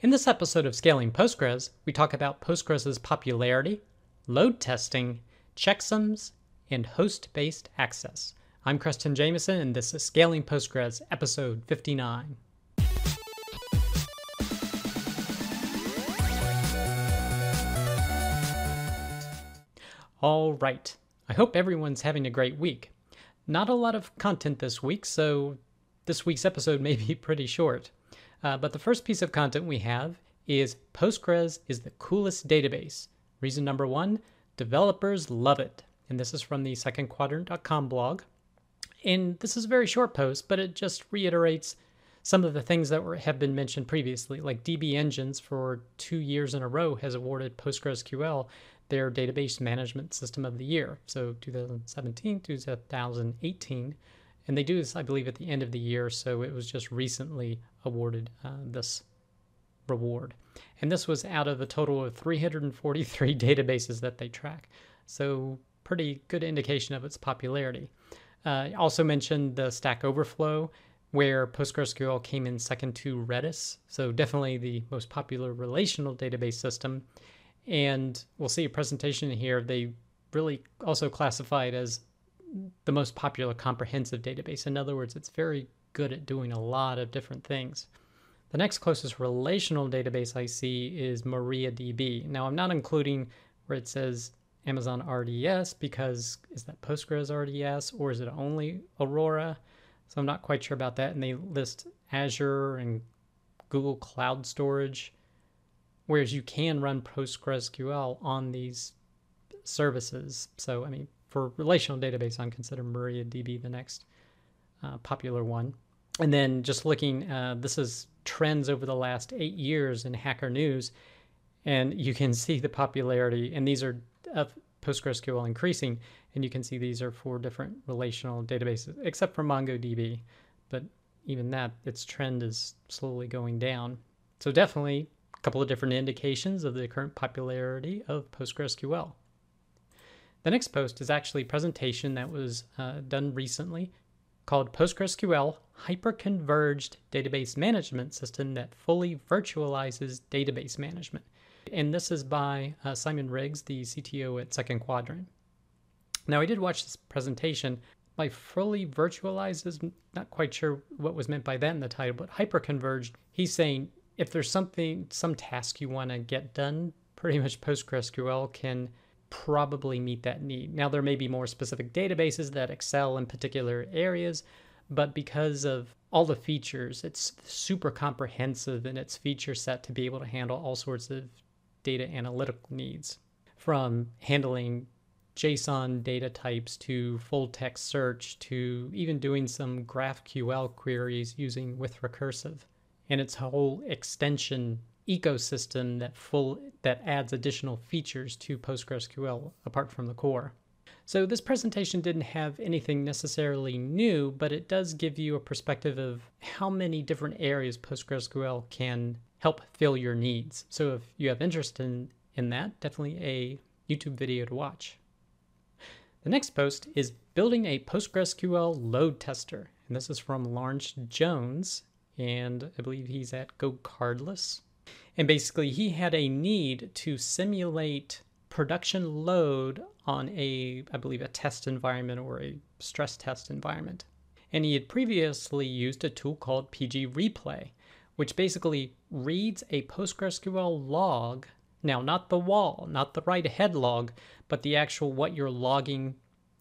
In this episode of Scaling Postgres, we talk about Postgres' popularity, load testing, checksums, and host based access. I'm Creston Jamison, and this is Scaling Postgres, episode 59. All right. I hope everyone's having a great week. Not a lot of content this week, so this week's episode may be pretty short. Uh, but the first piece of content we have is Postgres is the coolest database. Reason number one developers love it. And this is from the secondquadrant.com blog. And this is a very short post, but it just reiterates some of the things that were, have been mentioned previously, like DB Engines for two years in a row has awarded PostgreSQL their database management system of the year. So 2017, 2018. And they do this, I believe, at the end of the year. So it was just recently awarded uh, this reward. And this was out of a total of 343 databases that they track. So, pretty good indication of its popularity. Uh, also mentioned the Stack Overflow, where PostgreSQL came in second to Redis. So, definitely the most popular relational database system. And we'll see a presentation here. They really also classified as the most popular comprehensive database. In other words, it's very good at doing a lot of different things. The next closest relational database I see is MariaDB. Now, I'm not including where it says Amazon RDS because is that Postgres RDS or is it only Aurora? So I'm not quite sure about that. And they list Azure and Google Cloud Storage, whereas you can run PostgreSQL on these services. So, I mean, for relational database, I'm considering MariaDB the next uh, popular one. And then just looking, uh, this is trends over the last eight years in Hacker News, and you can see the popularity. And these are of PostgreSQL increasing, and you can see these are for different relational databases, except for MongoDB. But even that, its trend is slowly going down. So definitely a couple of different indications of the current popularity of PostgreSQL. The next post is actually a presentation that was uh, done recently called PostgreSQL Hyperconverged Database Management System that fully virtualizes database management. And this is by uh, Simon Riggs, the CTO at Second Quadrant. Now, I did watch this presentation. By fully virtualizes, not quite sure what was meant by that in the title, but hyperconverged, he's saying if there's something, some task you want to get done, pretty much PostgreSQL can probably meet that need. Now, there may be more specific databases that excel in particular areas, but because of all the features, it's super comprehensive in its feature set to be able to handle all sorts of data analytical needs from handling JSON data types to full text search to even doing some GraphQL queries using with recursive and its whole extension ecosystem that full that adds additional features to PostgreSQL apart from the core. So this presentation didn't have anything necessarily new, but it does give you a perspective of how many different areas PostgreSQL can help fill your needs. So if you have interest in, in that, definitely a YouTube video to watch. The next post is building a PostgreSQL load tester. And this is from Lawrence Jones, and I believe he's at GoCardless. And basically, he had a need to simulate production load on a, I believe, a test environment or a stress test environment. And he had previously used a tool called PG Replay, which basically reads a PostgreSQL log. Now, not the WAL, not the write ahead log, but the actual what you're logging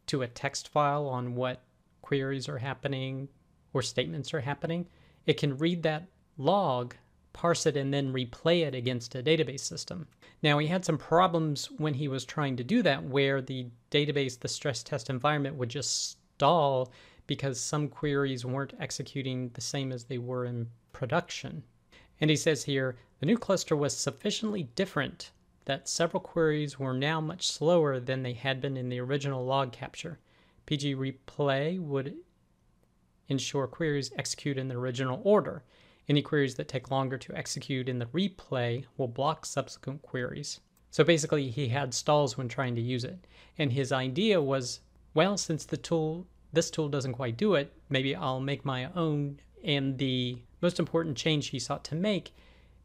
to a text file on what queries are happening or statements are happening. It can read that log parse it, and then replay it against a database system. Now, he had some problems when he was trying to do that, where the database, the stress test environment, would just stall because some queries weren't executing the same as they were in production. And he says here the new cluster was sufficiently different that several queries were now much slower than they had been in the original log capture. PG replay would ensure queries execute in the original order. Any queries that take longer to execute in the replay will block subsequent queries. So basically, he had stalls when trying to use it. And his idea was, well, since the tool, this tool doesn't quite do it, maybe I'll make my own. And the most important change he sought to make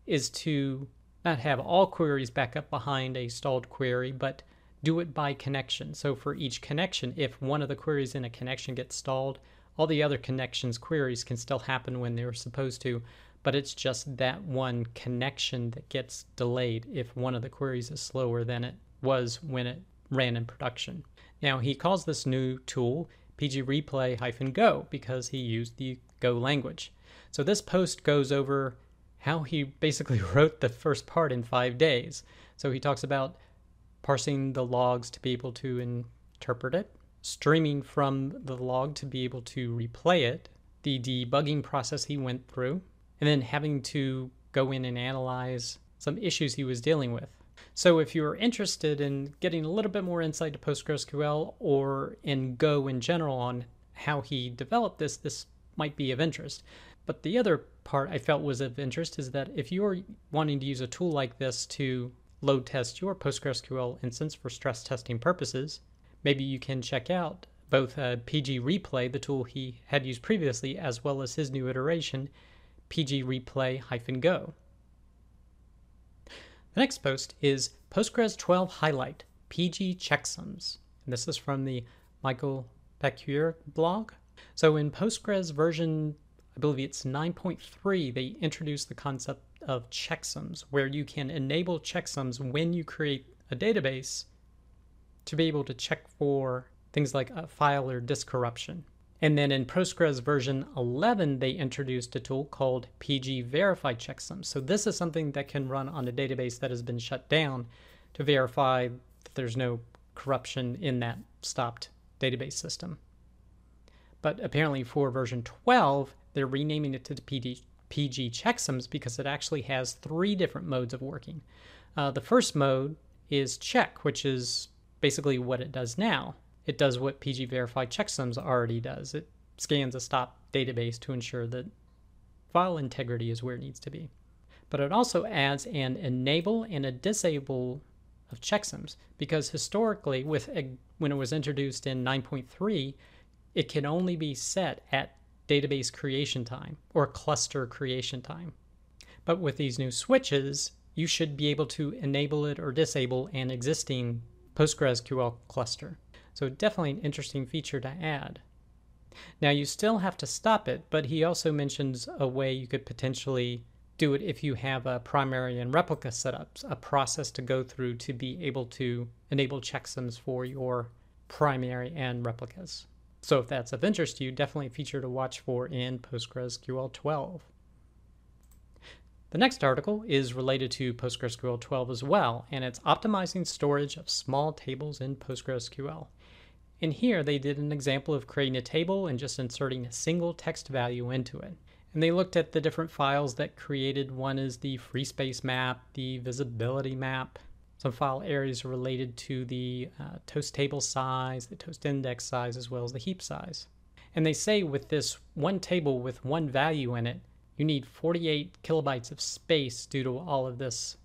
is to not have all queries back up behind a stalled query, but do it by connection. So for each connection, if one of the queries in a connection gets stalled, all the other connections queries can still happen when they're supposed to, but it's just that one connection that gets delayed if one of the queries is slower than it was when it ran in production. Now he calls this new tool pgreplay-go because he used the Go language. So this post goes over how he basically wrote the first part in five days. So he talks about parsing the logs to be able to interpret it, streaming from the log to be able to replay it, the debugging process he went through, and then having to go in and analyze some issues he was dealing with. So if you're interested in getting a little bit more insight to PostgreSQL or in Go in general on how he developed this, this might be of interest. But the other part I felt was of interest is that if you're wanting to use a tool like this to load test your PostgreSQL instance for stress testing purposes, maybe you can check out both uh, PG Replay, the tool he had used previously, as well as his new iteration, PG Replay-Go. The next post is Postgres 12 Highlight PG Checksums. And this is from the Michael Paquier blog. So in Postgres version, I believe it's 9.3, they introduced the concept of checksums, where you can enable checksums when you create a database to be able to check for things like a file or disk corruption. And then in Postgres version 11, they introduced a tool called PG Verify Checksum. So this is something that can run on a database that has been shut down to verify that there's no corruption in that stopped database system. But apparently for version 12, they're renaming it to PG, PG checksums because it actually has three different modes of working. Uh, the first mode is check, which is basically what it does now. It does what PG Verify checksums already does. It scans a stop database to ensure that file integrity is where it needs to be. But it also adds an enable and a disable of checksums because historically, with when it was introduced in 9.3, it can only be set at database creation time or cluster creation time. But with these new switches, you should be able to enable it or disable an existing PostgreSQL cluster. So definitely an interesting feature to add. Now you still have to stop it, but he also mentions a way you could potentially do it if you have a primary and replica setups, a process to go through to be able to enable checksums for your primary and replicas. So if that's of interest to you, definitely a feature to watch for in PostgreSQL 12. The next article is related to PostgreSQL 12 as well, and it's optimizing storage of small tables in PostgreSQL. In here, they did an example of creating a table and just inserting a single text value into it. And they looked at the different files that created. One is the free space map, the visibility map, some file areas related to the uh, toast table size, the toast index size, as well as the heap size. And they say with this one table with one value in it, you need 48 kilobytes of space due to all of this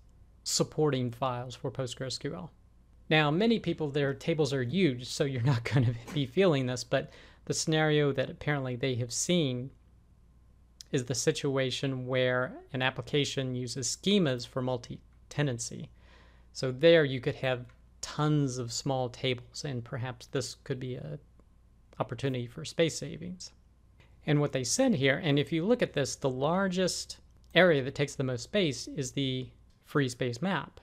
supporting files for PostgreSQL. Now, many people, their tables are huge, so you're not going to be feeling this, but the scenario that apparently they have seen is the situation where an application uses schemas for multi-tenancy. So there you could have tons of small tables, and perhaps this could be a opportunity for space savings. And what they said here, and if you look at this, the largest area that takes the most space is the free space map.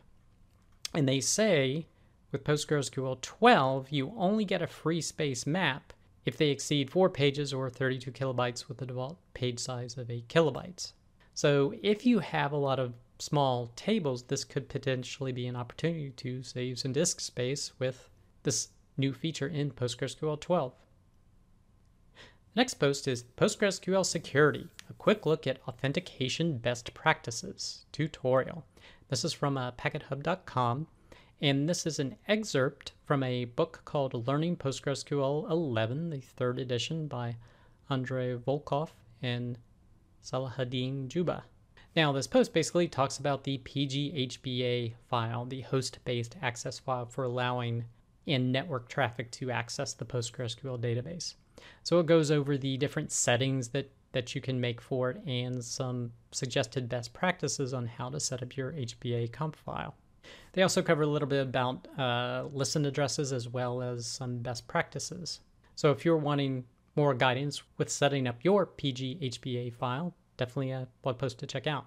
And they say with PostgreSQL 12, you only get a free space map if they exceed four pages or 32 kilobytes with the default page size of 8 kilobytes. So if you have a lot of small tables, this could potentially be an opportunity to save some disk space with this new feature in PostgreSQL 12. The next post is PostgreSQL Security, a quick look at authentication best practices tutorial. This is from uh, packtpub.com and this is an excerpt from a book called Learning PostgreSQL 11, the third edition by Andrei Volkov and Salahuddin Juba. Now, this post basically talks about the PGHBA file, the host-based access file for allowing in network traffic to access the PostgreSQL database. So it goes over the different settings that that you can make for it and some suggested best practices on how to set up your HBA conf file. They also cover a little bit about uh, listen addresses as well as some best practices. So if you're wanting more guidance with setting up your PG HBA file, definitely a blog post to check out.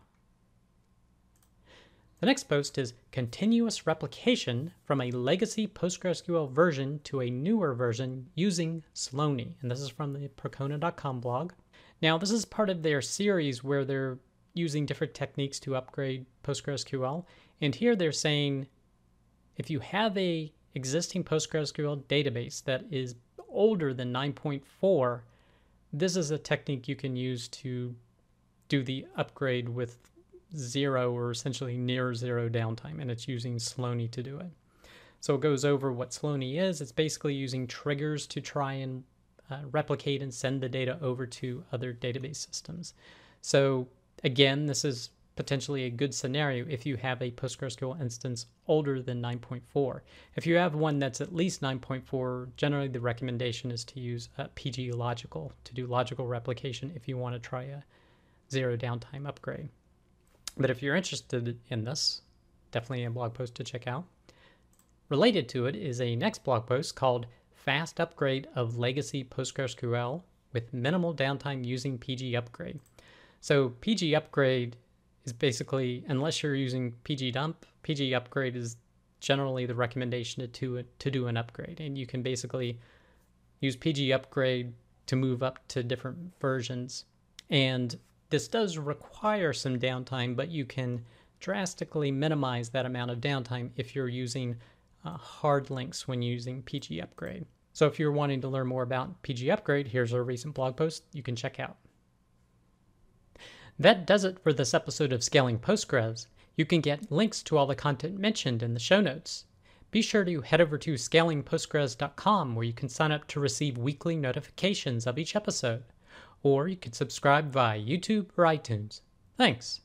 The next post is continuous replication from a legacy PostgreSQL version to a newer version using Slony. And this is from the Percona.com blog. Now, this is part of their series where they're using different techniques to upgrade PostgreSQL. And here they're saying if you have a existing PostgreSQL database that is older than 9.4, this is a technique you can use to do the upgrade with zero or essentially near zero downtime, and it's using Slony to do it. So it goes over what Slony is. It's basically using triggers to try and uh, replicate and send the data over to other database systems. So again, this is potentially a good scenario if you have a PostgreSQL instance older than 9.4. If you have one that's at least 9.4, generally the recommendation is to use PG Logical to do logical replication if you want to try a zero downtime upgrade. But if you're interested in this, definitely a blog post to check out. Related to it is a next blog post called Fast Upgrade of Legacy PostgreSQL with Minimal Downtime Using PG Upgrade. So PG Upgrade is basically, unless you're using PG Dump, PG Upgrade is generally the recommendation to, to, do an upgrade. And you can basically use PG Upgrade to move up to different versions. And this does require some downtime, but you can drastically minimize that amount of downtime if you're using uh, hard links when using PG Upgrade. So if you're wanting to learn more about PG Upgrade, here's a recent blog post you can check out. That does it for this episode of Scaling Postgres. You can get links to all the content mentioned in the show notes. Be sure to head over to scalingpostgres.com where you can sign up to receive weekly notifications of each episode or you can subscribe via YouTube or iTunes. Thanks.